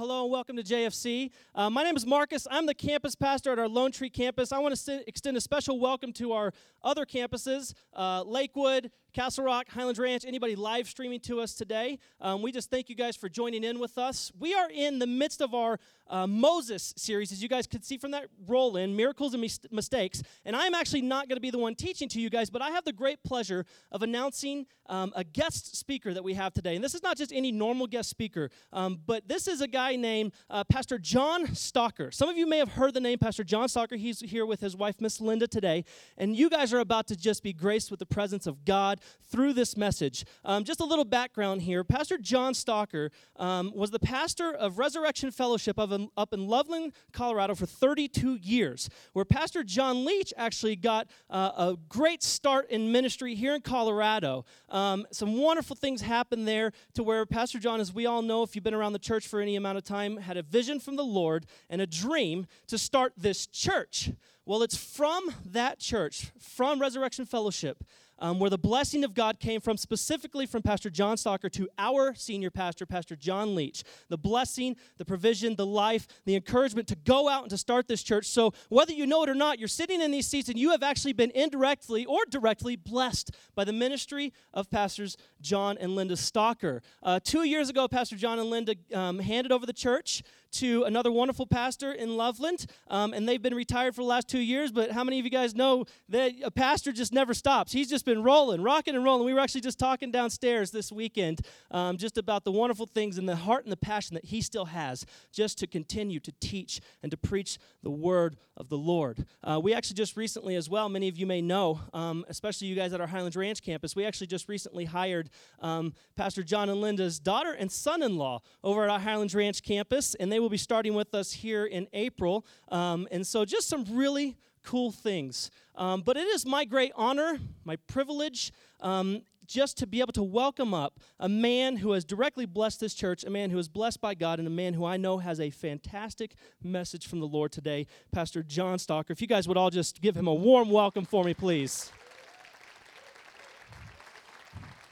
Well, and welcome to JFC. Uh, my name is Marcus. I'm the campus pastor at our Lone Tree campus. I want to extend a special welcome to our other campuses uh, Lakewood, Castle Rock, Highlands Ranch, anybody live streaming to us today. Um, we just thank you guys for joining in with us. We are in the midst of our uh, Moses series, as you guys could see from that roll in Miracles and mis- Mistakes. And I'm actually not going to be the one teaching to you guys, but I have the great pleasure of announcing um, a guest speaker that we have today. And this is not just any normal guest speaker, um, but this is a guy named uh, Pastor John Stalker. Some of you may have heard the name Pastor John Stalker. He's here with his wife, Miss Linda, today. And you guys are about to just be graced with the presence of God through this message. Um, just a little background here Pastor John Stalker um, was the pastor of Resurrection Fellowship of, up in Loveland, Colorado for 32 years, where Pastor John Leach actually got uh, a great start in ministry here in Colorado. Um, some wonderful things happened there to where Pastor John, as we all know, if you've been around the church for any amount of time, had a vision from the Lord and a dream to start this church. Well, it's from that church, from Resurrection Fellowship, um, where the blessing of God came from, specifically from Pastor John Stalker to our senior pastor, Pastor John Leach. The blessing, the provision, the life, the encouragement to go out and to start this church. So, whether you know it or not, you're sitting in these seats and you have actually been indirectly or directly blessed by the ministry of Pastors John and Linda Stalker. Uh, two years ago, Pastor John and Linda um, handed over the church to another wonderful pastor in Loveland, um, and they've been retired for the last two years. But how many of you guys know that a pastor just never stops? He's just been rolling, rocking and rolling. We were actually just talking downstairs this weekend um, just about the wonderful things and the heart and the passion that he still has just to continue to teach and to preach the word of the Lord. Uh, we actually just recently, as well, many of you may know, um, especially you guys at our Highlands Ranch campus, we actually just recently hired um, Pastor John and Linda's daughter and son in law over at our Highlands Ranch campus, and they will be starting with us here in April. Um, and so, just some really cool things. Um, but it is my great honor, my privilege, um, just to be able to welcome up a man who has directly blessed this church, a man who is blessed by God, and a man who I know has a fantastic message from the Lord today, Pastor John Stalker. If you guys would all just give him a warm welcome for me, please.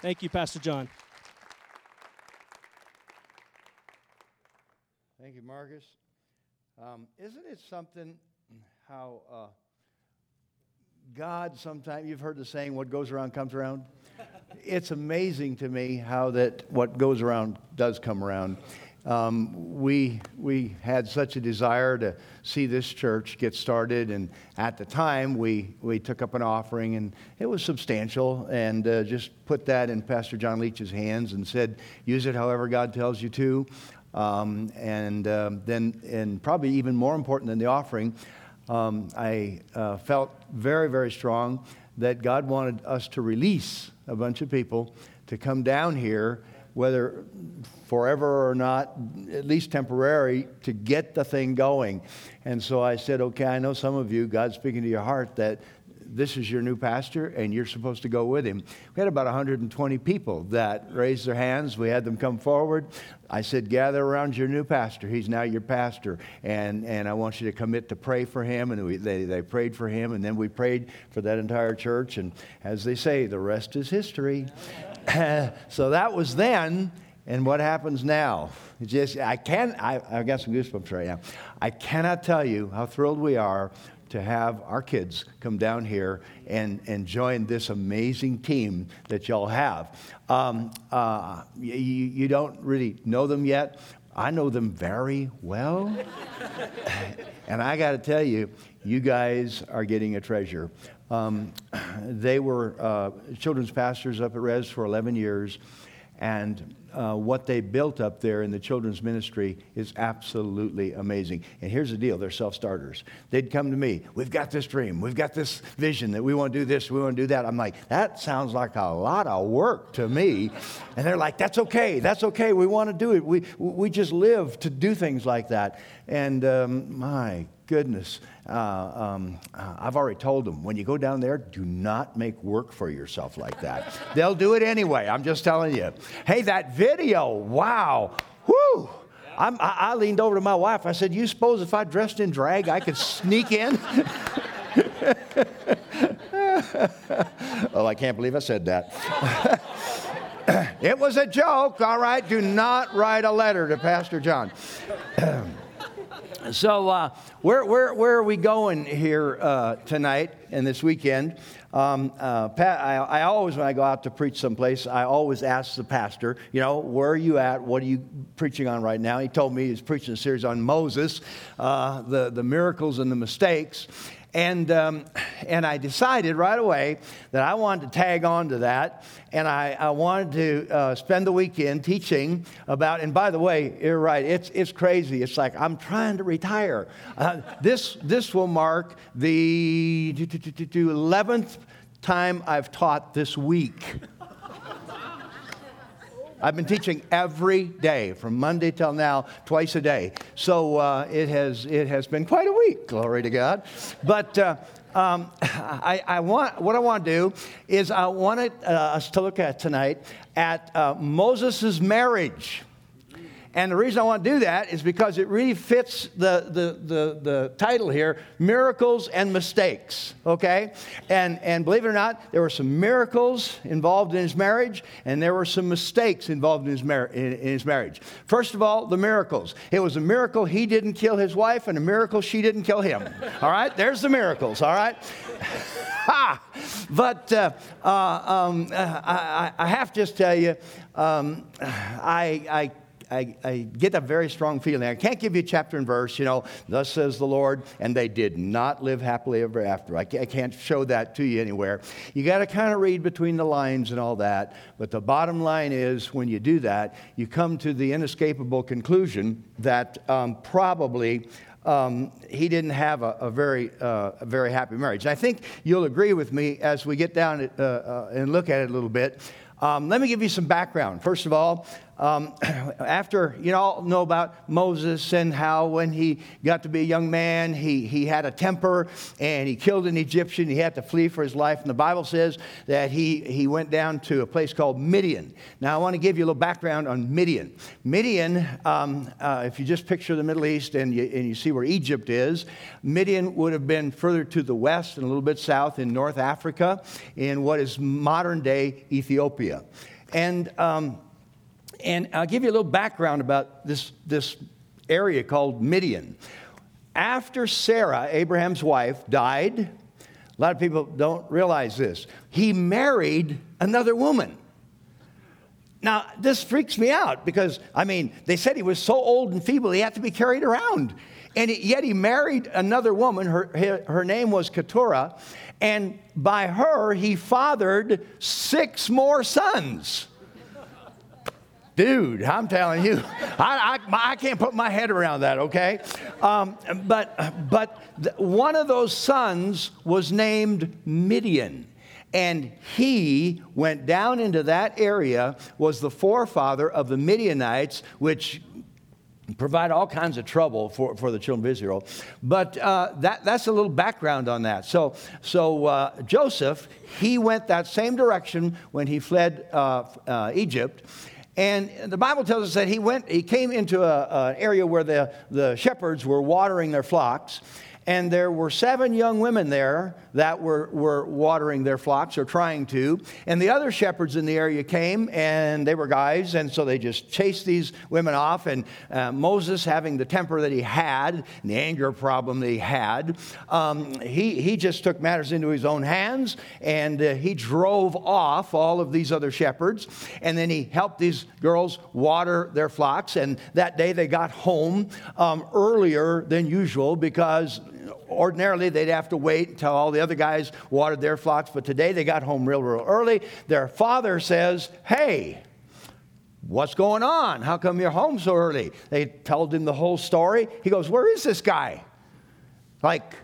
Thank you, Pastor John. Thank you, Marcus. Um, isn't it something how uh, God sometimes, you've heard the saying, what goes around comes around? it's amazing to me how that what goes around does come around. Um, we, we had such a desire to see this church get started, and at the time we, we took up an offering, and it was substantial, and uh, just put that in Pastor John Leach's hands and said, use it however God tells you to. Um, and um, then, and probably even more important than the offering, um, I uh, felt very, very strong that God wanted us to release a bunch of people to come down here, whether forever or not, at least temporary, to get the thing going. And so I said, okay, I know some of you, God's speaking to your heart that this is your new pastor and you're supposed to go with him. We had about 120 people that raised their hands. We had them come forward. I said, gather around your new pastor. He's now your pastor. And, and I want you to commit to pray for him. And we, they, they prayed for him. And then we prayed for that entire church. And as they say, the rest is history. so that was then. And what happens now? just, I can't, I, I got some goosebumps right now. I cannot tell you how thrilled we are to have our kids come down here and, and join this amazing team that y'all have. Um, uh, you, you don't really know them yet. I know them very well. and I got to tell you, you guys are getting a treasure. Um, they were uh, children's pastors up at Res for 11 years, and uh, what they built up there in the children's ministry is absolutely amazing. And here's the deal they're self starters. They'd come to me, We've got this dream, we've got this vision that we want to do this, we want to do that. I'm like, That sounds like a lot of work to me. And they're like, That's okay, that's okay, we want to do it. We, we just live to do things like that. And um, my goodness. Uh, um, uh, I've already told them when you go down there, do not make work for yourself like that. They'll do it anyway. I'm just telling you. Hey, that video, wow, whoo. I, I leaned over to my wife. I said, You suppose if I dressed in drag, I could sneak in? oh, I can't believe I said that. it was a joke, all right? Do not write a letter to Pastor John. so, uh, where, where, where are we going here uh, tonight and this weekend? Um, uh, Pat, I, I, always, when I go out to preach someplace, I always ask the pastor, you know, where are you at? What are you preaching on right now? He told me he's preaching a series on Moses, uh, the, the miracles and the mistakes. And, um, and I decided right away that I wanted to tag on to that. And I, I wanted to uh, spend the weekend teaching about, and by the way, you're right, it's, it's crazy. It's like I'm trying to retire. Uh, this, this will mark the 11th time I've taught this week. I've been teaching every day from Monday till now, twice a day. So uh, it, has, it has been quite a week, glory to God. But uh, um, I, I, want, what I want to do is I want uh, us to look at tonight at uh, Moses' marriage. And the reason I want to do that is because it really fits the, the, the, the, title here Miracles and Mistakes. Okay? And, and believe it or not, there were some miracles involved in his marriage, and there were some mistakes involved in his, mar- in, in his marriage. First of all, the miracles. It was a miracle he didn't kill his wife, and a miracle she didn't kill him. all right? There's the miracles, all right? ha! But uh, uh, um, I, I, have to just tell you, um, I, I I, I, get a very strong feeling. I can't give you chapter and verse, you know, thus says the Lord, and they did not live happily ever after. I, can't show that to you anywhere. You got to kind of read between the lines and all that. But the bottom line is when you do that, you come to the inescapable conclusion that um, probably um, he didn't have a, a very, uh, a very happy marriage. I think you'll agree with me as we get down uh, uh, and look at it a little bit. Um, let me give you some background. First of all, um, after, you all know about Moses and how when he got to be a young man, he, he had a temper and he killed an Egyptian. He had to flee for his life. And the Bible says that he, he went down to a place called Midian. Now, I want to give you a little background on Midian. Midian, um, uh, if you just picture the Middle East and you, and you see where Egypt is, Midian would have been further to the west and a little bit south in North Africa in what is modern day Ethiopia. And um, and I'll give you a little background about this, this area called Midian. After Sarah, Abraham's wife, died, a lot of people don't realize this, he married another woman. Now, this freaks me out because, I mean, they said he was so old and feeble he had to be carried around. And yet he married another woman. Her, her name was Keturah. And by her, he fathered six more sons. Dude, I'm telling you, I, I, I, can't put my head around that, okay? Um, but but one of those sons was named Midian. And he went down into that area, was the forefather of the Midianites, which provide all kinds of trouble for, for the children of Israel. But uh, that, that's a little background on that. So, so uh, Joseph, he went that same direction when he fled uh, uh Egypt. And the Bible tells us that he went, he came into an area where the, the shepherds were watering their flocks. And there were seven young women there that were, were watering their flocks or trying to. And the other shepherds in the area came and they were guys. And so they just chased these women off. And uh, Moses, having the temper that he had, and the anger problem that he had, um, he, he just took matters into his own hands and uh, he drove off all of these other shepherds. And then he helped these girls water their flocks. And that day they got home um, earlier than usual because ordinarily they'd have to wait until all the other guys watered their flocks, but today they got home real, real early. Their father says, Hey, what's going on? How come you're home so early? They told him the whole story. He goes, Where is this guy? Like,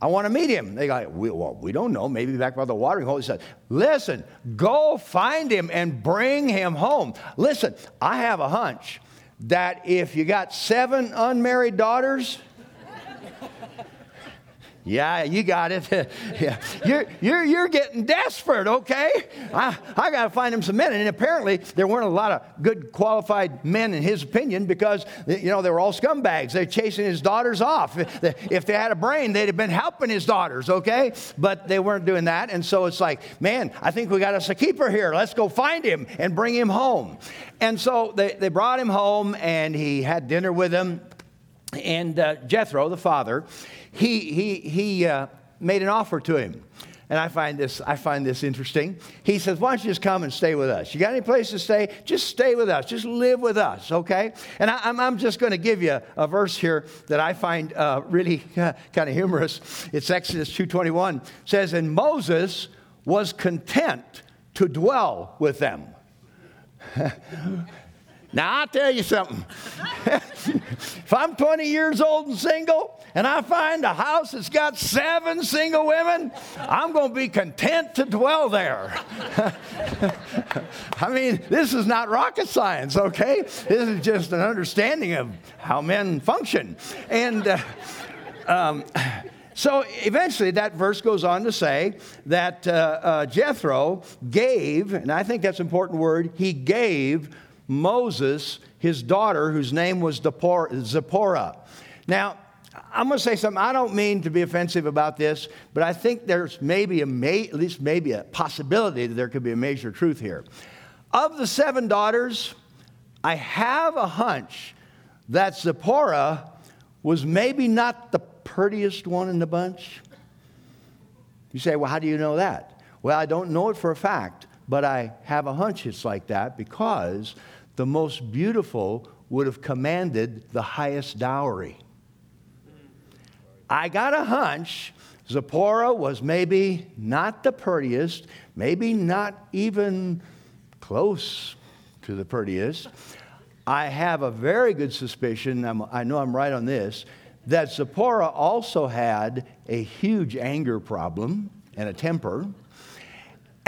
I want to meet him. They go, we, well, we don't know. Maybe back by the watering hole. He said, Listen, go find him and bring him home. Listen, I have a hunch that if you got seven unmarried daughters, Yeah, you got it. yeah. You're, you're, you're getting desperate, okay? I, I got to find him some men. And apparently, there weren't a lot of good qualified men in his opinion because, you know, they were all scumbags. They're chasing his daughters off. If they had a brain, they'd have been helping his daughters, okay? But they weren't doing that. And so it's like, man, I think we got us a keeper here. Let's go find him and bring him home. And so they, they brought him home and he had dinner with them. And uh, Jethro, the father, he, he, he uh, made an offer to him. And I find, this, I find this interesting. He says, Why don't you just come and stay with us? You got any place to stay? Just stay with us. Just live with us, okay? And I, am just going to give you a, verse here that I find uh, really kind of humorous. It's Exodus 2.21. It says, And Moses was content to dwell with them. Now, I'll tell you something. if I'm 20 years old and single and I find a house that's got seven single women, I'm going to be content to dwell there. I mean, this is not rocket science, okay? This is just an understanding of how men function. And uh, um, so eventually, that verse goes on to say that uh, uh, Jethro gave, and I think that's an important word, he gave Moses his daughter, whose name was Zipporah. Now, I'm going to say something. I don't mean to be offensive about this, but I think there's maybe a may, at least maybe a possibility that there could be a major truth here. Of the seven daughters, I have a hunch that Zipporah was maybe not the prettiest one in the bunch. You say, well, how do you know that? Well, I don't know it for a fact, but I have a hunch it's like that because the most beautiful would have commanded the highest dowry. I got a hunch Zipporah was maybe not the prettiest, maybe not even close to the prettiest. I have a very good suspicion, I'm, i know I'm right on this, that Zipporah also had a huge anger problem and a temper.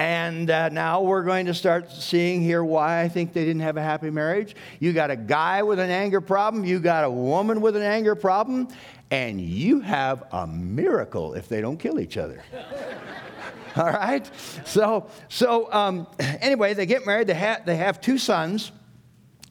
And uh, now we're going to start seeing here why I think they didn't have a happy marriage. You got a guy with an anger problem, you got a woman with an anger problem, and you have a miracle if they don't kill each other. All right? So, so um, anyway, they get married, they, ha- they have two sons.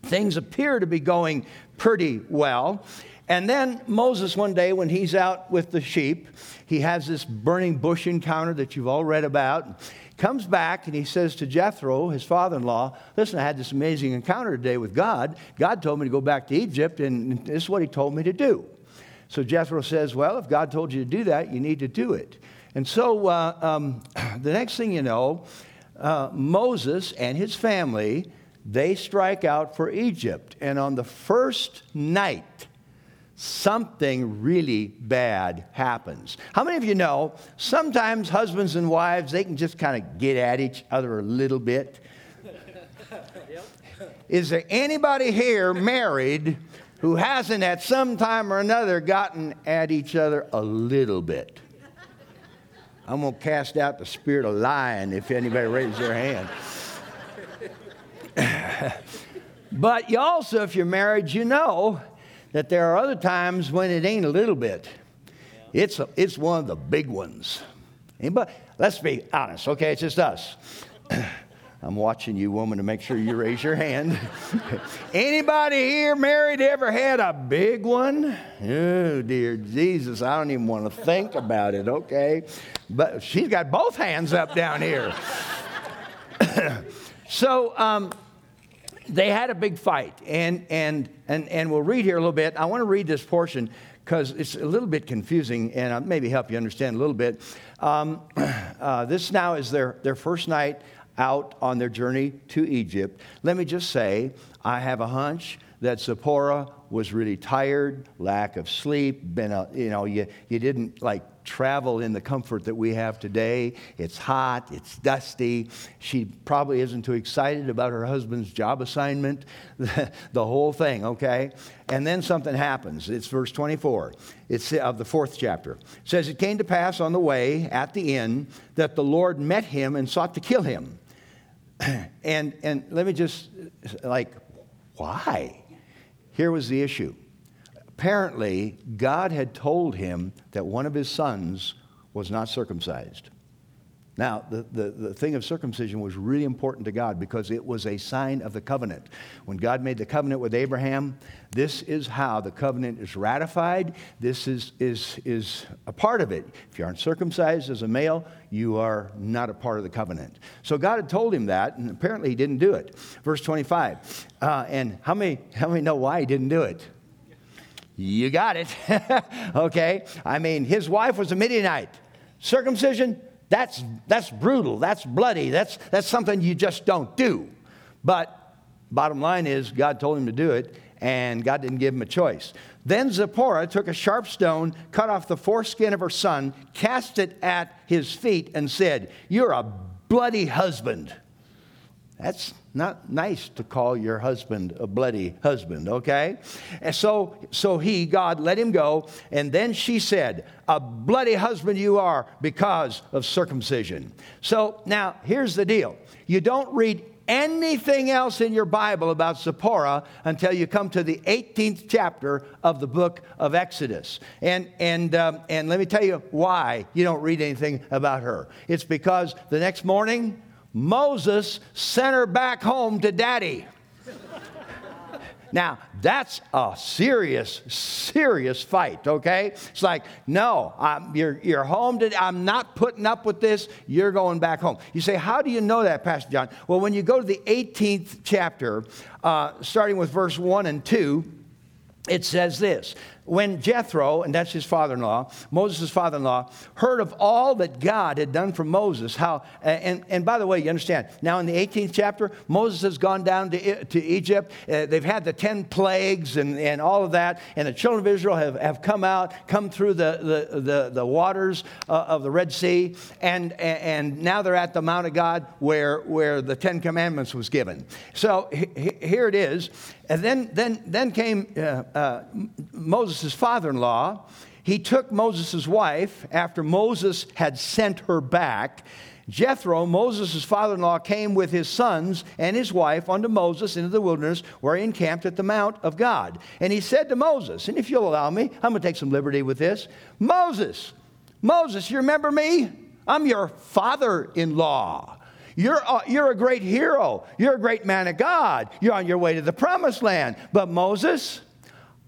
Things appear to be going pretty well. And then Moses, one day, when he's out with the sheep, he has this burning bush encounter that you've all read about comes back and he says to Jethro, his father in law, Listen, I had this amazing encounter today with God. God told me to go back to Egypt, and this is what he told me to do. So Jethro says, Well, if God told you to do that, you need to do it. And so uh, um, the next thing you know, uh, Moses and his family, they strike out for Egypt. And on the first night, something really bad happens. How many of you know sometimes husbands and wives, they can just kind of get at each other a little bit? Is there anybody here married who hasn't at some time or another gotten at each other a little bit? I'm going to cast out the spirit of lying if anybody raises their hand. but you also, if you're married, you know that there are other times when it ain't a little bit. It's, a, it's one of the big ones. Anybody? Let's be honest, okay? It's just us. I'm watching you, woman, to make sure you raise your hand. Anybody here married ever had a big one? Oh, dear Jesus, I don't even want to think about it, okay? But she's got both hands up down here. so, um, they had a big fight, and, and, and, and we'll read here a little bit. I want to read this portion because it's a little bit confusing and I'll maybe help you understand a little bit. Um, uh, this now is their, their first night out on their journey to Egypt. Let me just say, I have a hunch that Zipporah was really tired, lack of sleep, been a, you know, you, you didn't like travel in the comfort that we have today. It's hot, it's dusty. She probably isn't too excited about her husband's job assignment, the whole thing, okay? And then something happens. It's verse 24. It's of the fourth chapter. It says, It came to pass on the way at the inn that the Lord met him and sought to kill him. and, and let me just, like, why? Here was the issue apparently, God had told him that one of his sons was not circumcised. Now, the, the, the thing of circumcision was really important to God because it was a sign of the covenant. When God made the covenant with Abraham, this is how the covenant is ratified. This is, is, is a part of it. If you aren't circumcised as a male, you are not a part of the covenant. So God had told him that, and apparently he didn't do it. Verse 25. Uh, and how many, how many know why he didn't do it? You got it. okay? I mean, his wife was a Midianite. Circumcision, that's, that's brutal, that's bloody, that's, that's something you just don't do. But bottom line is, God told him to do it, and God didn't give him a choice. Then Zipporah took a sharp stone, cut off the foreskin of her son, cast it at his feet, and said, You're a bloody husband. That's not nice to call your husband a bloody husband, okay? And so, so he, God, let him go. And then she said, A bloody husband you are because of circumcision. So now here's the deal you don't read anything else in your Bible about Zipporah until you come to the 18th chapter of the book of Exodus. And, and, um, and let me tell you why you don't read anything about her. It's because the next morning, Moses sent her back home to daddy. Now, that's a serious, serious fight, okay? It's like, no, I'm, you're, you're home. To, I'm not putting up with this. You're going back home. You say, how do you know that, Pastor John? Well, when you go to the 18th chapter, uh, starting with verse 1 and 2, it says this when Jethro, and that's his father in law, Moses' father in law, heard of all that God had done for Moses, how, and, and by the way, you understand, now in the 18th chapter, Moses has gone down to, to Egypt. Uh, they've had the 10 plagues and, and all of that, and the children of Israel have, have come out, come through the, the, the, the waters uh, of the Red Sea, and, and now they're at the Mount of God where, where the Ten Commandments was given. So here it is. And then, then, then came uh, uh, Moses' father in law. He took Moses' wife after Moses had sent her back. Jethro, Moses' father in law, came with his sons and his wife unto Moses into the wilderness where he encamped at the Mount of God. And he said to Moses, and if you'll allow me, I'm going to take some liberty with this Moses, Moses, you remember me? I'm your father in law. You're a, you're a great hero. You're a great man of God. You're on your way to the promised land. But Moses,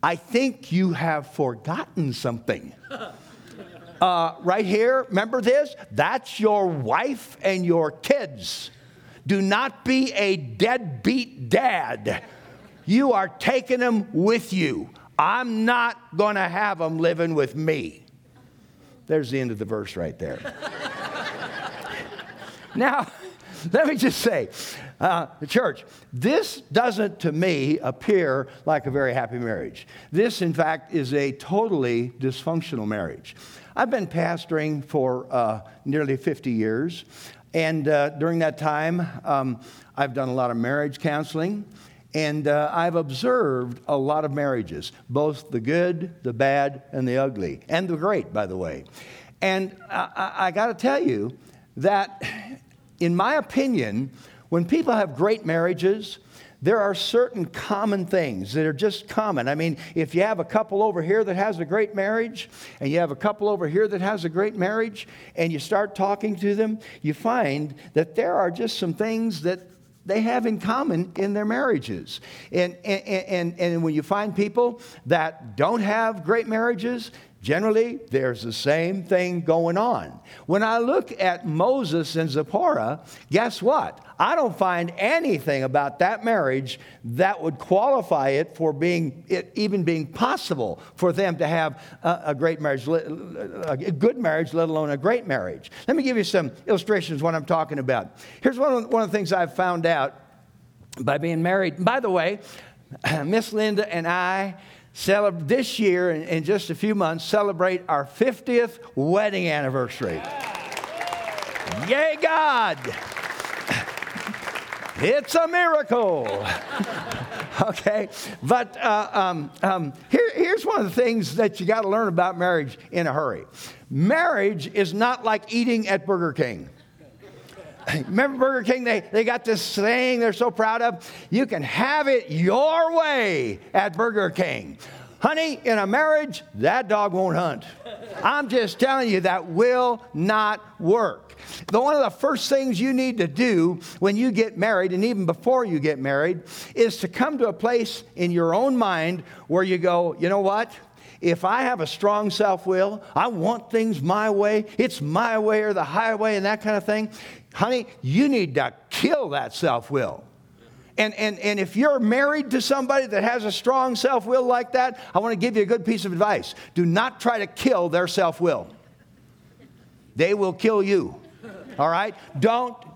I think you have forgotten something. Uh, right here, remember this? That's your wife and your kids. Do not be a deadbeat dad. You are taking them with you. I'm not going to have them living with me. There's the end of the verse right there. now, let me just say, uh, the church, this doesn't to me appear like a very happy marriage. This, in fact, is a totally dysfunctional marriage. I've been pastoring for uh, nearly 50 years, and uh, during that time, um, I've done a lot of marriage counseling. And uh, I've observed a lot of marriages, both the good, the bad, and the ugly, and the great, by the way. And I, I, I got to tell you that in my opinion, when people have great marriages, there are certain common things that are just common. I mean, if you have a couple over here that has a great marriage, and you have a couple over here that has a great marriage, and you start talking to them, you find that there are just some things that they have in common in their marriages. And, and, and, and when you find people that don't have great marriages, Generally, there's the same thing going on. When I look at Moses and Zipporah, guess what? I don't find anything about that marriage that would qualify it for being it even being possible for them to have a, a great marriage, a good marriage, let alone a great marriage. Let me give you some illustrations of what I'm talking about. Here's one of, one of the things I've found out by being married. By the way, Miss Linda and I Celeb- this year, in, in just a few months, celebrate our 50th wedding anniversary. Yay, God! It's a miracle. okay, but uh, um, um, here, here's one of the things that you got to learn about marriage in a hurry. Marriage is not like eating at Burger King. Remember Burger King? They, they got this thing they're so proud of. You can have it your way at Burger King. Honey, in a marriage, that dog won't hunt. I'm just telling you, that will not work. The, one of the first things you need to do when you get married, and even before you get married, is to come to a place in your own mind where you go, you know what? If I have a strong self will, I want things my way, it's my way or the highway and that kind of thing, honey, you need to kill that self will. And, and, and if you're married to somebody that has a strong self will like that, I want to give you a good piece of advice. Do not try to kill their self will, they will kill you. All right?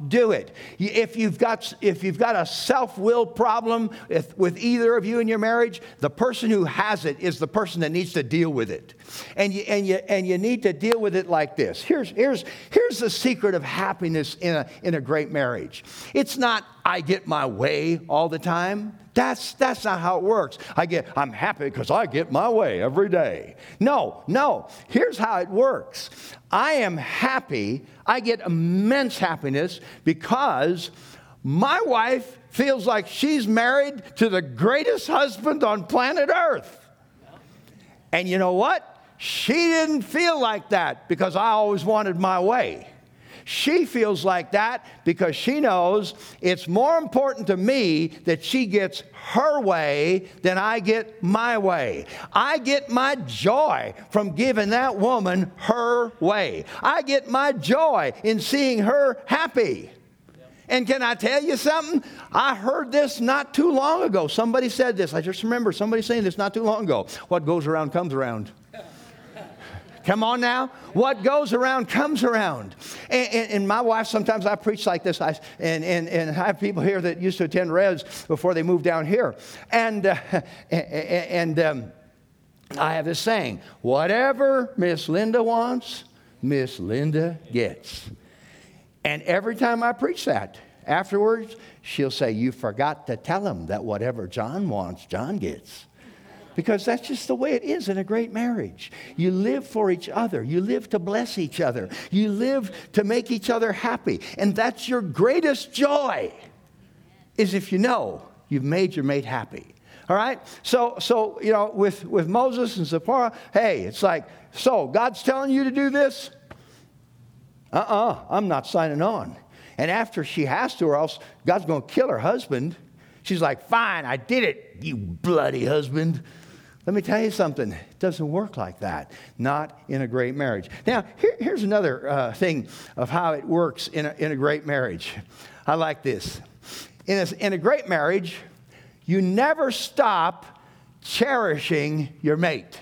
Do it. If you've got, if you've got a self will problem if, with either of you in your marriage, the person who has it is the person that needs to deal with it. And you, and you, and you need to deal with it like this. Here's, here's, here's the secret of happiness in a, in a great marriage it's not, I get my way all the time. That's, that's not how it works. I get, I'm happy because I get my way every day. No, no. Here's how it works. I am happy. I get immense happiness because my wife feels like she's married to the greatest husband on planet Earth. And you know what? She didn't feel like that because I always wanted my way. She feels like that because she knows it's more important to me that she gets her way than I get my way. I get my joy from giving that woman her way. I get my joy in seeing her happy. And can I tell you something? I heard this not too long ago. Somebody said this. I just remember somebody saying this not too long ago. What goes around comes around. Come on now. What goes around comes around. And, and, and, my wife, sometimes I preach like this, I, and, and, and I have people here that used to attend Res before they moved down here. And, uh, and um, I have this saying whatever Miss Linda wants, Miss Linda gets. And every time I preach that, afterwards, she'll say, You forgot to tell him that whatever John wants, John gets because that's just the way it is in a great marriage. You live for each other, you live to bless each other, you live to make each other happy. And that's your greatest joy, is if you know you've made your mate happy. All right? So, so you know, with, with Moses and Zipporah, hey, it's like, so God's telling you to do this? Uh uh-uh, uh, i am not signing on. And after she has to, or else God's going to kill her husband. She's like, fine, I did it, you bloody husband. Let me tell you something. It doesn't work like that. Not in a great marriage. Now, here, here's another uh, thing of how it works in a, in a great marriage. I like this. In a, in a great marriage, you never stop cherishing your mate.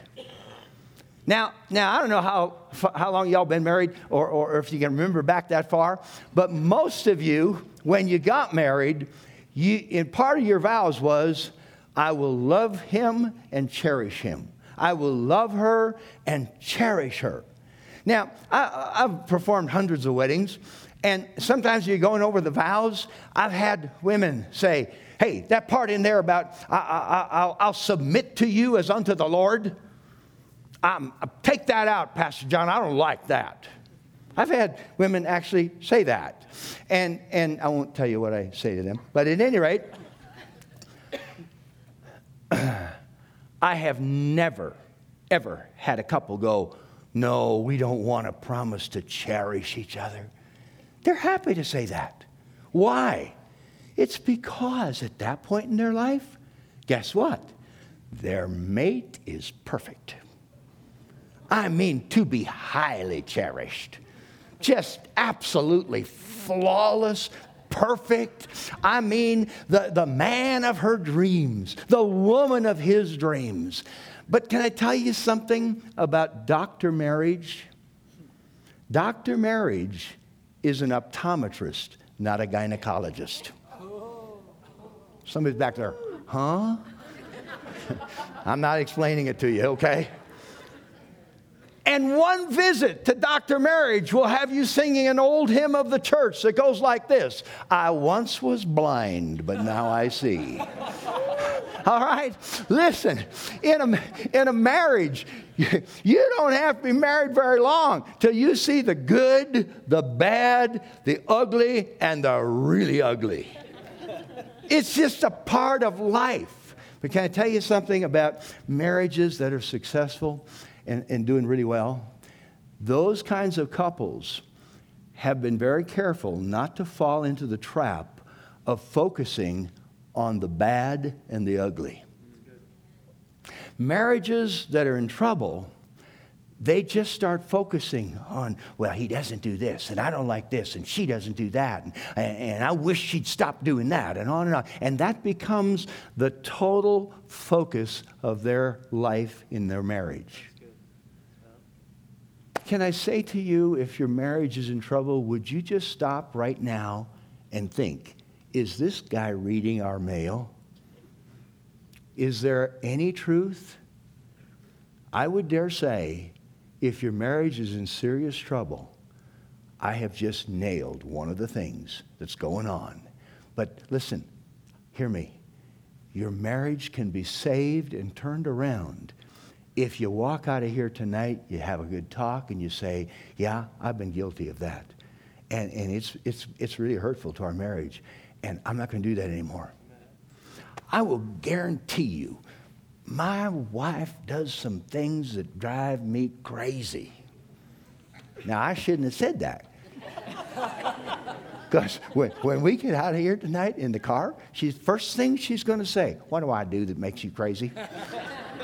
Now, now I don't know how, how long y'all been married or, or if you can remember back that far, but most of you, when you got married, you, in part of your vows was, I will love him and cherish him. I will love her and cherish her. Now, I, have performed hundreds of weddings, and sometimes you're going over the vows. I've had women say, Hey, that part in there about I, will submit to you as unto the Lord, um, take that out, Pastor John. I don't like that. I've had women actually say that. And, and I won't tell you what I say to them, but at any rate, I have never, ever had a couple go, No, we don't want to promise to cherish each other. They're happy to say that. Why? It's because at that point in their life, guess what? Their mate is perfect. I mean, to be highly cherished. Just absolutely flawless, perfect. I mean, the, the man of her dreams, the woman of his dreams. But can I tell you something about doctor marriage? Doctor marriage is an optometrist, not a gynecologist. Somebody's back there, huh? I'm not explaining it to you, okay? And one visit to Dr. Marriage will have you singing an old hymn of the church that goes like this I once was blind, but now I see. All right? Listen, in a, in a marriage, you, you don't have to be married very long till you see the good, the bad, the ugly, and the really ugly. It's just a part of life. But can I tell you something about marriages that are successful and, and doing really well? Those kinds of couples have been very careful not to fall into the trap of focusing on the bad and the ugly. Marriages that are in trouble, they just start focusing on, well, he doesn't do this, and I don't like this, and she doesn't do that, and, and I wish she'd stop doing that, and on and on. And that becomes the total focus of their life in their marriage. Can I say to you, if your marriage is in trouble, would you just stop right now and think, is this guy reading our mail? Is there any truth? I would dare say, if your marriage is in serious trouble, I have just nailed one of the things that's going on. But listen, hear me. Your marriage can be saved and turned around if you walk out of here tonight, you have a good talk, and you say, Yeah, I've been guilty of that. And, and it's, it's, it's really hurtful to our marriage. And I'm not going to do that anymore. I will guarantee you, my wife does some things that drive me crazy. Now, I shouldn't have said that. Because when, when we get out of here tonight in the car, she's first thing she's going to say, What do I do that makes you crazy?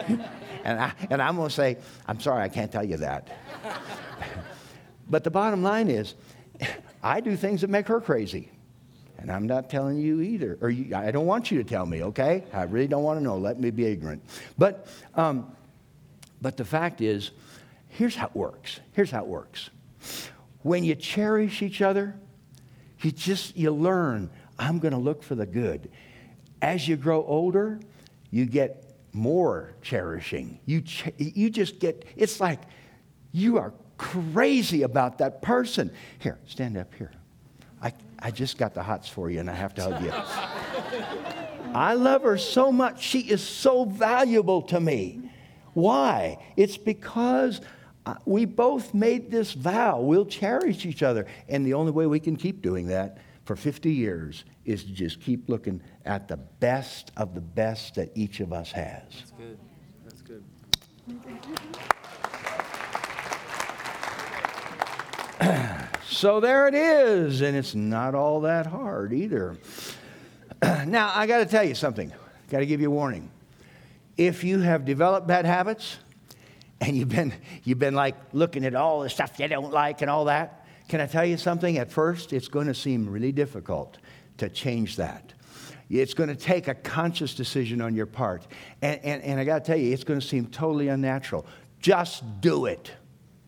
and, I, and I'm going to say, I'm sorry, I can't tell you that. but the bottom line is, I do things that make her crazy. And I'm not telling you either. Or you, I don't want you to tell me, okay? I really don't want to know. Let me be ignorant. But, um, but the fact is, here's how it works. Here's how it works. When you cherish each other, you just, you learn, I'm going to look for the good. As you grow older, you get more cherishing. You, ch- you just get, it's like you are crazy about that person. Here, stand up here. I, I just got the hots for you and I have to hug you. I love her so much. She is so valuable to me. Why? It's because uh, we both made this vow. We'll cherish each other. And the only way we can keep doing that for 50 years is to just keep looking at the best of the best that each of us has. That's good. That's good. so there it is, and it's not all that hard either. now, I got to tell you something. Got to give you a warning. If you have developed bad habits and you've been, you've been like looking at all the stuff you don't like and all that, can I tell you something? At first, it's going to seem really difficult to change that. It's going to take a conscious decision on your part. And, and, and I got to tell you, it's going to seem totally unnatural. Just do it.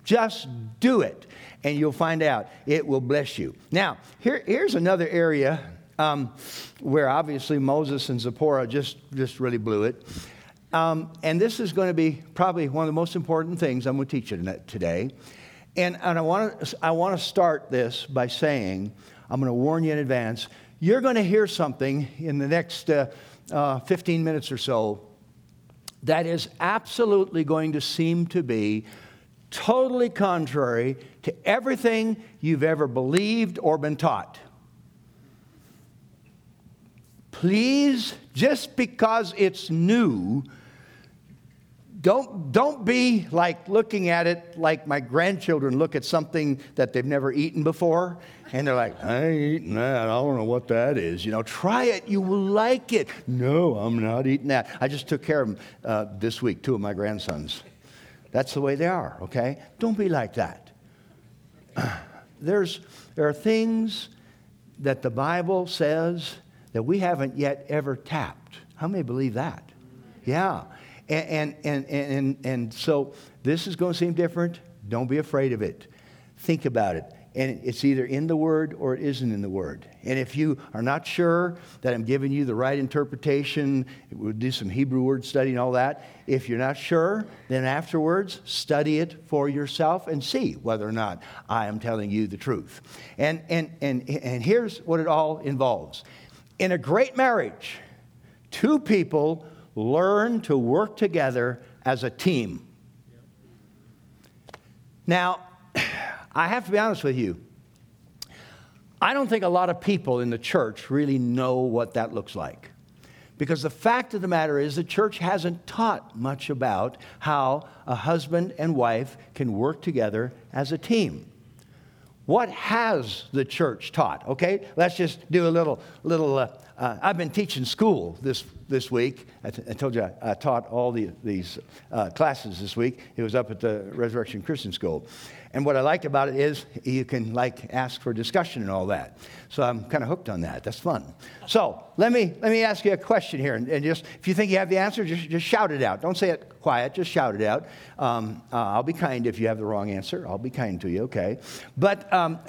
Just do it. And you'll find out it will bless you. Now, here, here's another area um, where obviously Moses and Zipporah just, just really blew it. Um, and this is going to be probably one of the most important things I'm going to teach you today. And, and I, want to, I want to start this by saying, I'm going to warn you in advance, you're going to hear something in the next uh, uh, 15 minutes or so that is absolutely going to seem to be totally contrary to everything you've ever believed or been taught. Please, just because it's new, don't, don't be like looking at it like my grandchildren look at something that they've never eaten before. And they're like, I ain't eating that. I don't know what that is. You know, try it. You will like it. No, I'm not eating that. I just took care of them uh, this week, two of my grandsons. That's the way they are, okay? Don't be like that. There's, there are things that the Bible says that we haven't yet ever tapped. How many believe that? Yeah. And, and, and, and, and so this is going to seem different. Don't be afraid of it. Think about it. And it's either in the Word or it isn't in the Word. And if you are not sure that I'm giving you the right interpretation, we'll do some Hebrew word study and all that. If you're not sure, then afterwards, study it for yourself and see whether or not I am telling you the truth. And, and, and, and here's what it all involves in a great marriage, two people learn to work together as a team. Now, I have to be honest with you. I don't think a lot of people in the church really know what that looks like. Because the fact of the matter is, the church hasn't taught much about how a husband and wife can work together as a team. What has the church taught? Okay, let's just do a little, little. Uh, uh, I've been teaching school this this week. I, t- I told you I, I, taught all the, these uh, classes this week. It was up at the Resurrection Christian School, and what I like about it is you can like ask for discussion and all that. So I'm kind of hooked on that. That's fun. So let me let me ask you a question here, and, and just if you think you have the answer, just just shout it out. Don't say it quiet. Just shout it out. Um, uh, I'll be kind if you have the wrong answer. I'll be kind to you. Okay, but um,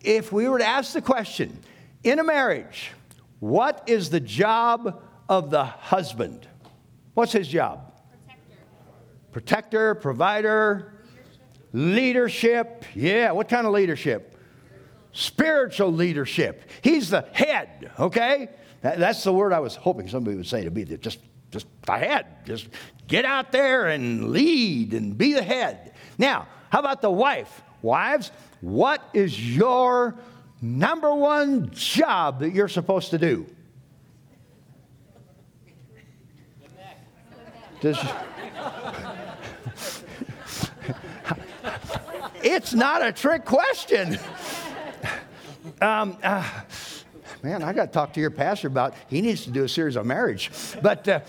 if we were to ask the question in a marriage, what is the job of the husband? What's his job? Protector, Protector provider, Leadership. Yeah, what kind of leadership? Spiritual leadership. He's the head, okay? That's the word I was hoping somebody would say to be just, just the head. Just get out there and lead and be the head. Now, how about the wife? Wives, what is your number one job that you're supposed to do? It's not a trick question. Um, uh, man, I got to talk to your pastor about he needs to do a series on marriage. But uh,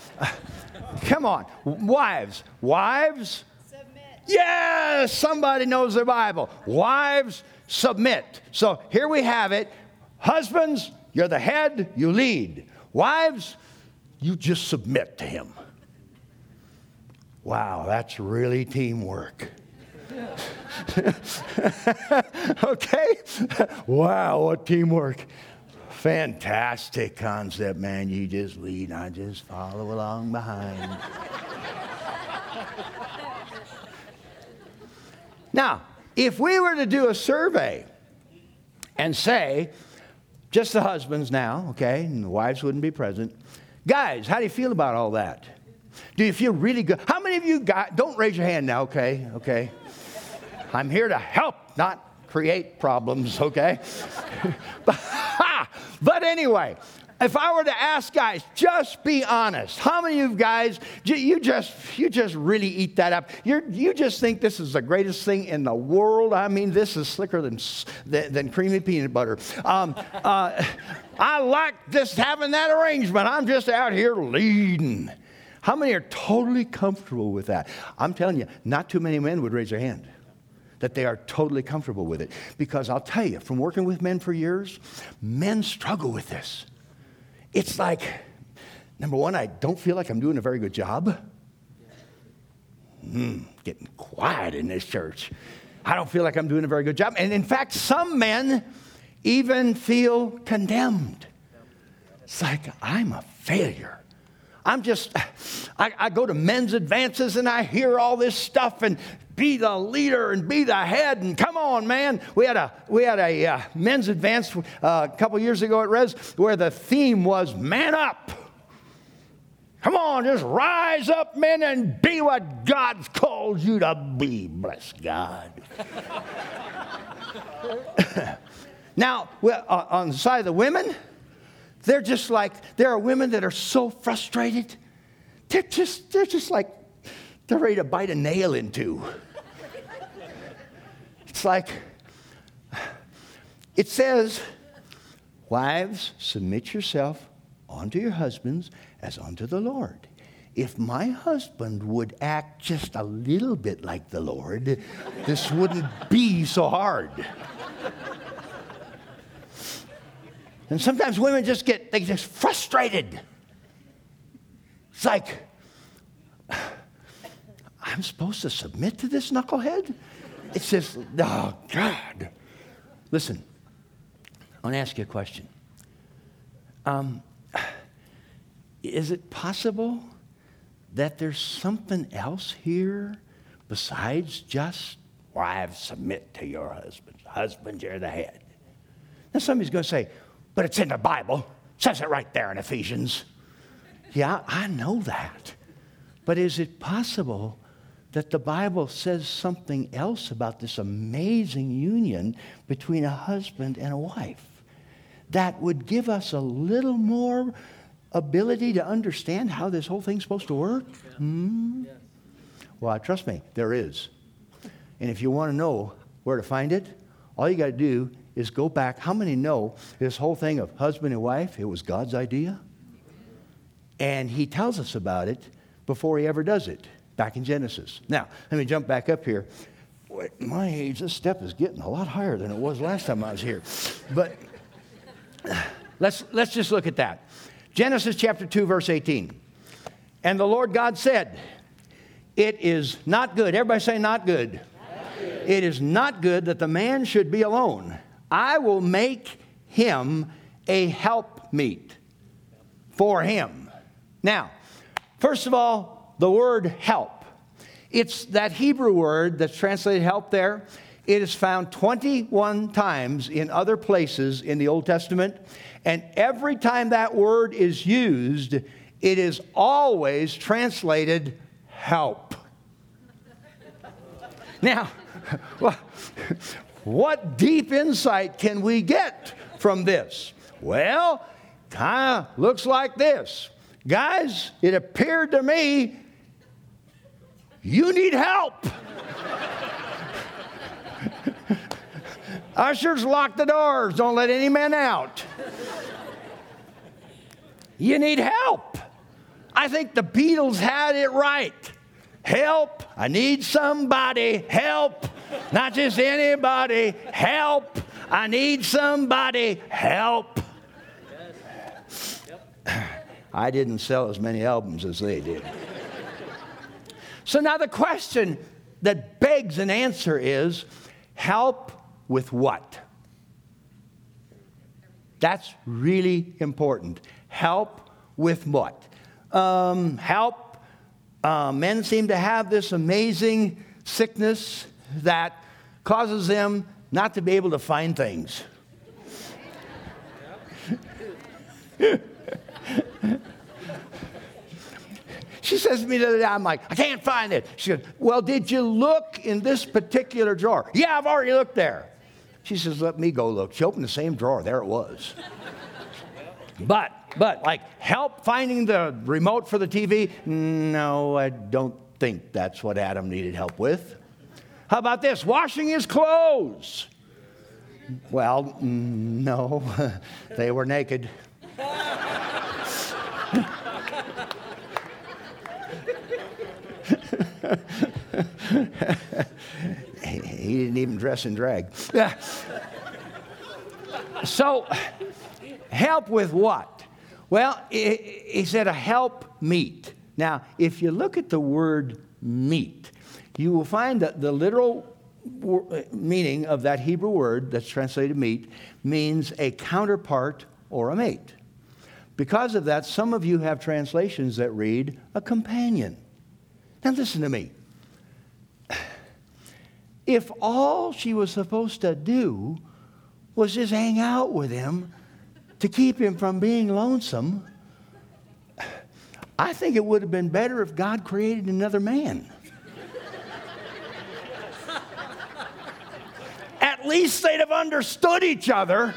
come on, wives, wives. Submit. Yes, somebody knows their Bible. Wives, submit. So here we have it. Husbands, you're the head, you lead. Wives, you just submit to him. Wow, that's really teamwork. okay? Wow, what teamwork. Fantastic concept, man. You just lead, I just follow along behind. now, if we were to do a survey and say, just the husbands now, okay, and the wives wouldn't be present. Guys, how do you feel about all that? Do you feel really good? How many of you got, don't raise your hand now, okay, okay? I'm here to help, not create problems, okay? but anyway, if I were to ask guys, just be honest. How many of you guys you just you just really eat that up? You you just think this is the greatest thing in the world. I mean, this is slicker than than, than creamy peanut butter. Um, uh, I like just having that arrangement. I'm just out here leading. How many are totally comfortable with that? I'm telling you, not too many men would raise their hand that they are totally comfortable with it. Because I'll tell you, from working with men for years, men struggle with this. It's like, number one, I don't feel like I'm doing a very good job. Hmm, getting quiet in this church. I don't feel like I'm doing a very good job. And in fact, some men even feel condemned. It's like, I'm a failure. I'm just, I, I, go to men's advances and I hear all this stuff and be the leader and be the head and come on, man. We had a, we had a uh, men's advance uh, a couple years ago at Res where the theme was man up. Come on, just rise up, men, and be what God's called you to be. Bless God. now, uh, on the side of the women, they're just like, there are women that are so frustrated. They're just, they're just like, they're ready to bite a nail into. it's like, it says, Wives, submit yourself unto your husbands as unto the Lord. If my husband would act just a little bit like the Lord, this wouldn't be so hard. And sometimes women just get, they just frustrated. It's like, I'm supposed to submit to this knucklehead? It's just, oh, God. Listen, I want to ask you a question. Um, is it possible that there's something else here besides just wives submit to your husbands? Husbands, you're the head. Now somebody's going to say, but it's in the Bible. It says it right there in Ephesians. Yeah, I know that. But is it possible that the Bible says something else about this amazing union between a husband and a wife that would give us a little more ability to understand how this whole thing's supposed to work? Hmm? Well, trust me, there is. And if you want to know where to find it, all you got to do is go back. How many know this whole thing of husband and wife, it was God's idea? And he tells us about it before he ever does it, back in Genesis. Now, let me jump back up here. At my age, this step is getting a lot higher than it was last time I was here. But let's, let's just look at that. Genesis chapter 2, verse 18. And the Lord God said, It is not good. Everybody say, not good. Not good. It is not good that the man should be alone. I will make him a helpmeet for him. Now, first of all, the word help. It's that Hebrew word that's translated help there. It is found 21 times in other places in the Old Testament. And every time that word is used, it is always translated help. now, what deep insight can we get from this? Well, kind of looks like this. Guys, it appeared to me you need help. Ushers, lock the doors. Don't let any man out. you need help. I think the Beatles had it right. Help. I need somebody. Help. Not just anybody. Help. I need somebody. Help. I didn't sell as many albums as they did. so now the question that begs an answer is help with what? That's really important. Help with what? Um, help. Uh, men seem to have this amazing sickness that causes them not to be able to find things. she says to me the other day, I'm like, I can't find it. She goes, Well, did you look in this particular drawer? Yeah, I've already looked there. She says, Let me go look. She opened the same drawer. There it was. but, but, like, help finding the remote for the TV? No, I don't think that's what Adam needed help with. How about this? Washing his clothes. Well, mm, no, they were naked. he didn't even dress in drag. so, help with what? Well, he said a help meet. Now, if you look at the word meet, you will find that the literal meaning of that Hebrew word that's translated meet means a counterpart or a mate. Because of that, some of you have translations that read a companion. Now, listen to me. If all she was supposed to do was just hang out with him to keep him from being lonesome, I think it would have been better if God created another man. At least they'd have understood each other.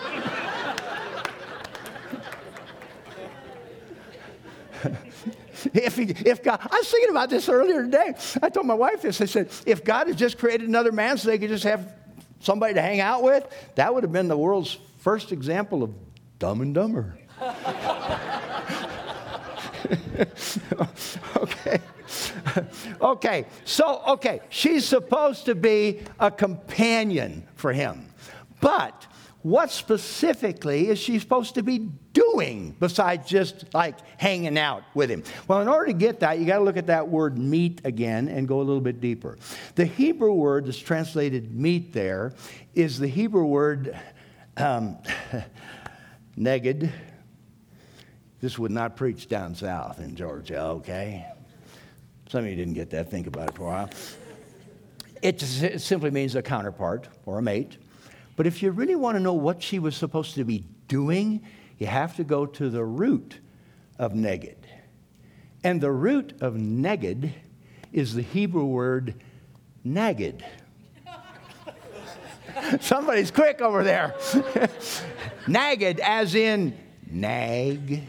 if, he, if God, I was thinking about this earlier today. I told my wife this. I said, if God had just created another man so they could just have somebody to hang out with, that would have been the world's first example of dumb and dumber. okay. okay. So, okay, she's supposed to be a companion for him. But what specifically is she supposed to be doing besides just like hanging out with him? Well, in order to get that, you got to look at that word meet again and go a little bit deeper. The Hebrew word that's translated meet there is the Hebrew word um, neged. This would not preach down south in Georgia, okay? Some of you didn't get that. Think about it for a while. It, it simply means a counterpart or a mate. But if you really want to know what she was supposed to be doing, you have to go to the root of neged. And the root of neged is the Hebrew word nagid. Somebody's quick over there. Nagged, as in nag.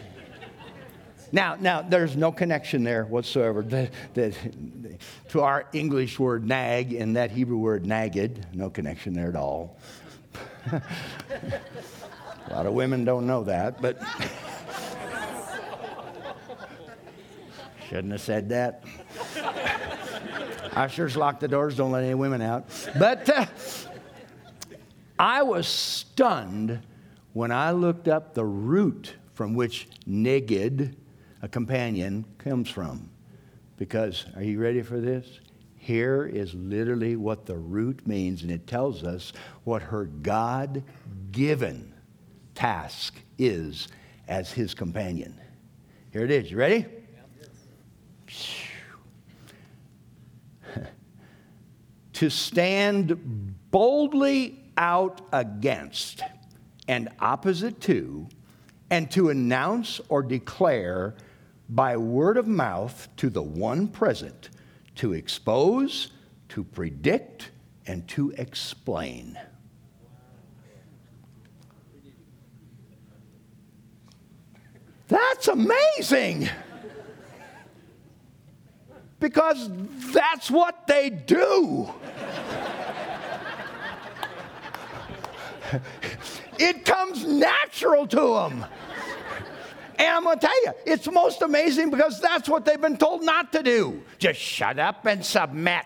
Now, now, there's no connection there whatsoever the, the, to our English word nag and that Hebrew word nagged. No connection there at all. A lot of women don't know that, but shouldn't have said that. Ushers lock the doors, don't let any women out. But uh, I was stunned when I looked up the root from which neged, a companion, comes from. Because, are you ready for this? Here is literally what the root means, and it tells us what her God given task is as his companion. Here it is. You ready? to stand boldly out against and opposite to, and to announce or declare by word of mouth to the one present, to expose, to predict, and to explain. That's amazing. Because that's what they do. It comes natural to them. And I'm going to tell you, it's most amazing because that's what they've been told not to do. Just shut up and submit.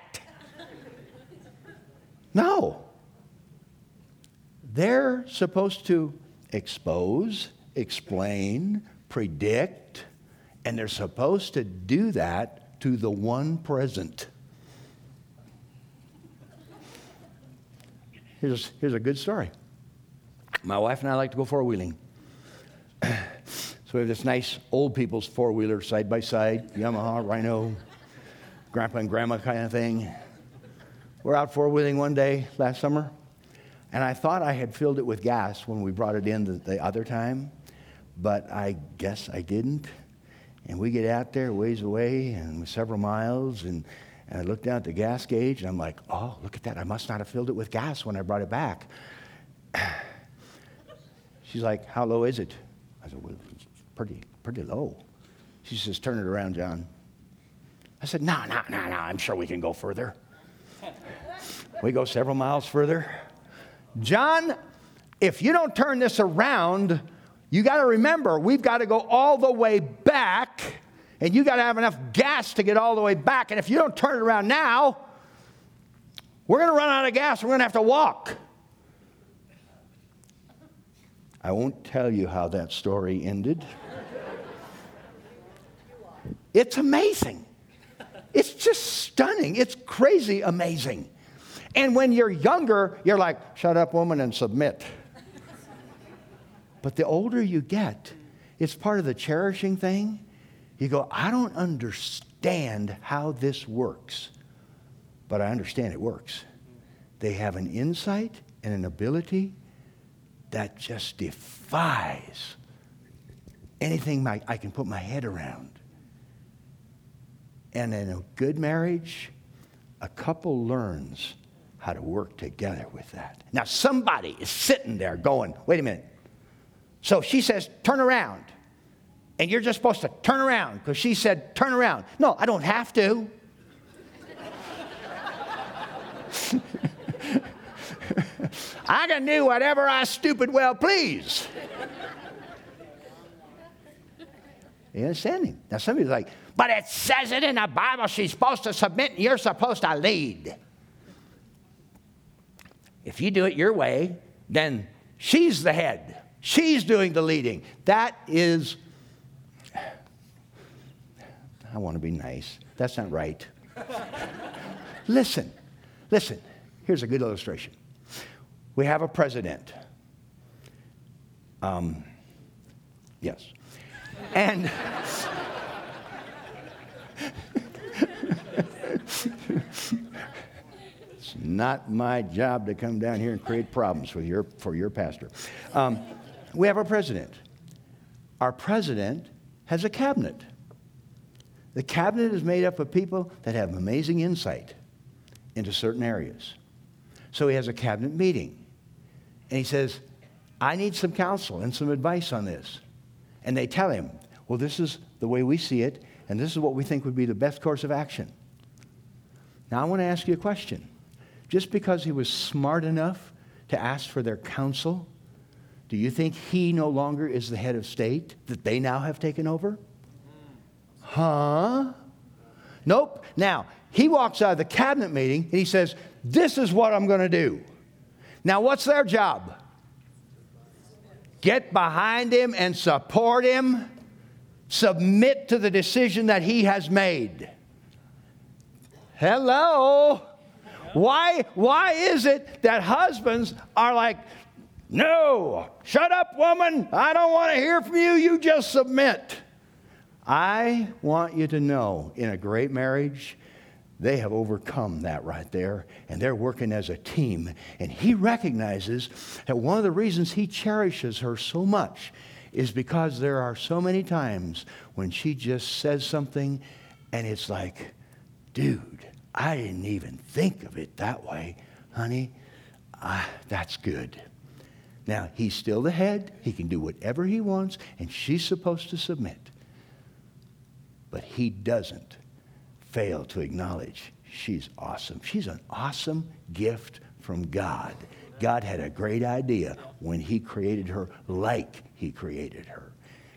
No. They're supposed to expose, explain, predict, and they're supposed to do that to the one present. Here's, here's a good story. My wife and I like to go four wheeling. so we have this nice old people's four wheeler side by side, Yamaha, Rhino, grandpa and grandma kind of thing. We're out four wheeling one day last summer, and I thought I had filled it with gas when we brought it in the, the other time, but I guess I didn't. And we get out there, ways away, and several miles, and, and I look down at the gas gauge, and I'm like, oh, look at that. I must not have filled it with gas when I brought it back. She's like, How low is it? I said, Well, it's pretty, pretty low. She says, Turn it around, John. I said, No, no, no, no. I'm sure we can go further. we go several miles further. John, if you don't turn this around, you got to remember, we've got to go all the way back, and you got to have enough gas to get all the way back. And if you don't turn it around now, we're going to run out of gas. We're going to have to walk. I won't tell you how that story ended. It's amazing. It's just stunning. It's crazy amazing. And when you're younger, you're like, shut up, woman, and submit. But the older you get, it's part of the cherishing thing. You go, I don't understand how this works, but I understand it works. They have an insight and an ability that just defies anything my, I can put my head around. And in a good marriage, a couple learns how to work together with that. Now, somebody is sitting there going, wait a minute. So she says, turn around. And you're just supposed to turn around because she said, turn around. No, I don't have to. I can do whatever I stupid well please. You understand him? Now somebody's like, but it says it in the Bible she's supposed to submit and you're supposed to lead. If you do it your way, then she's the head. She's doing the leading. That is, I want to be nice. That's not right. listen, listen. Here's a good illustration we have a president. Um, yes. And it's not my job to come down here and create problems with your, for your pastor. Um, we have a president. Our president has a cabinet. The cabinet is made up of people that have amazing insight into certain areas. So he has a cabinet meeting. And he says, I need some counsel and some advice on this. And they tell him, Well, this is the way we see it, and this is what we think would be the best course of action. Now, I want to ask you a question. Just because he was smart enough to ask for their counsel, do you think he no longer is the head of state that they now have taken over? Huh? Nope. Now, he walks out of the cabinet meeting and he says, This is what I'm going to do. Now, what's their job? Get behind him and support him, submit to the decision that he has made. Hello? Why, why is it that husbands are like, no, shut up, woman. I don't want to hear from you. You just submit. I want you to know in a great marriage, they have overcome that right there, and they're working as a team. And he recognizes that one of the reasons he cherishes her so much is because there are so many times when she just says something, and it's like, dude, I didn't even think of it that way, honey. Ah, that's good. Now, he's still the head. He can do whatever he wants, and she's supposed to submit. But he doesn't fail to acknowledge she's awesome. She's an awesome gift from God. God had a great idea when he created her like he created her.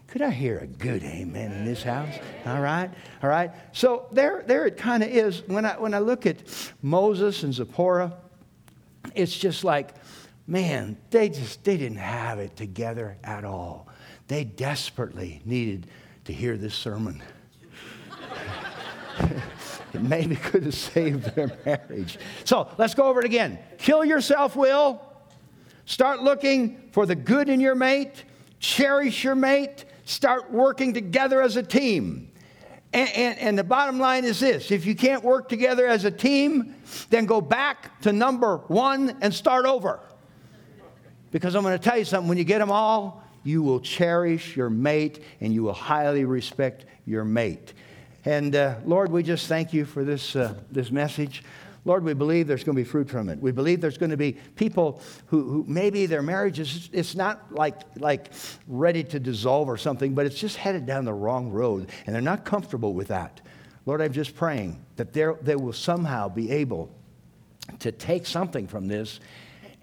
Could I hear a good amen in this house? All right, all right. So there, there it kind of is. When I, when I look at Moses and Zipporah, it's just like, man, they just they didn't have it together at all. They desperately needed to hear this sermon. it maybe could have saved their marriage. So let's go over it again. Kill yourself, will. Start looking for the good in your mate. Cherish your mate. Start working together as a team. And, and, and, the bottom line is this if you can't work together as a team, then go back to number one and start over. Because I'm going to tell you something when you get them all, you will cherish your mate and you will highly respect your mate. And uh, Lord, we just thank you for this, uh, this message. Lord, we believe there's going to be fruit from it. We believe there's going to be people who, who maybe their marriage is it's not like, like ready to dissolve or something, but it's just headed down the wrong road, and they're not comfortable with that. Lord, I'm just praying that they will somehow be able to take something from this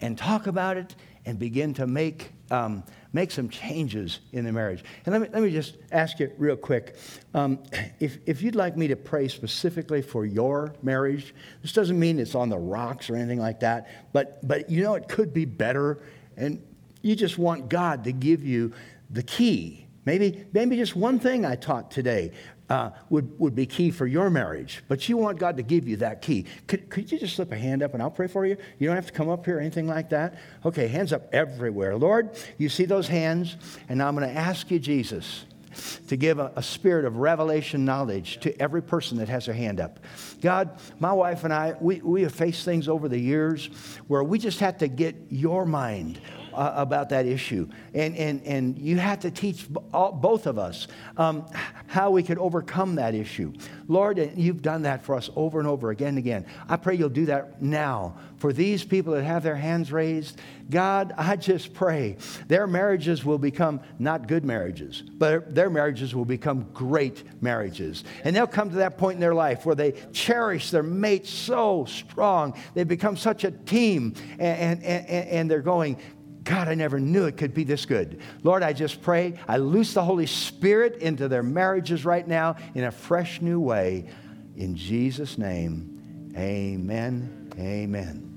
and talk about it and begin to make um, make some changes in the marriage. And let me, let me just ask you real quick um, if, if you'd like me to pray specifically for your marriage, this doesn't mean it's on the rocks or anything like that, but, but you know, it could be better. And you just want God to give you the key. Maybe, maybe just one thing I taught today uh, would, would be key for your marriage, but you want God to give you that key. Could, could you just slip a hand up and I'll pray for you? You don't have to come up here or anything like that. Okay, hands up everywhere. Lord, you see those hands, and now I'm going to ask you, Jesus, to give a, a, spirit of revelation knowledge to every person that has their hand up. God, my wife and I, we, we have faced things over the years where we just had to get your mind uh, about that issue. And, and, and you have to teach all, both of us um, how we could overcome that issue. Lord, you've done that for us over and over again and again. I pray you'll do that now for these people that have their hands raised. God, I just pray their marriages will become not good marriages, but their marriages will become great marriages. And they'll come to that point in their life where they cherish their mate so strong. They become such a team, and, and, and, and they're going, God, I never knew it could be this good. Lord, I just pray, I loose the Holy Spirit into their marriages right now in a fresh new way. In Jesus' name, amen. Amen.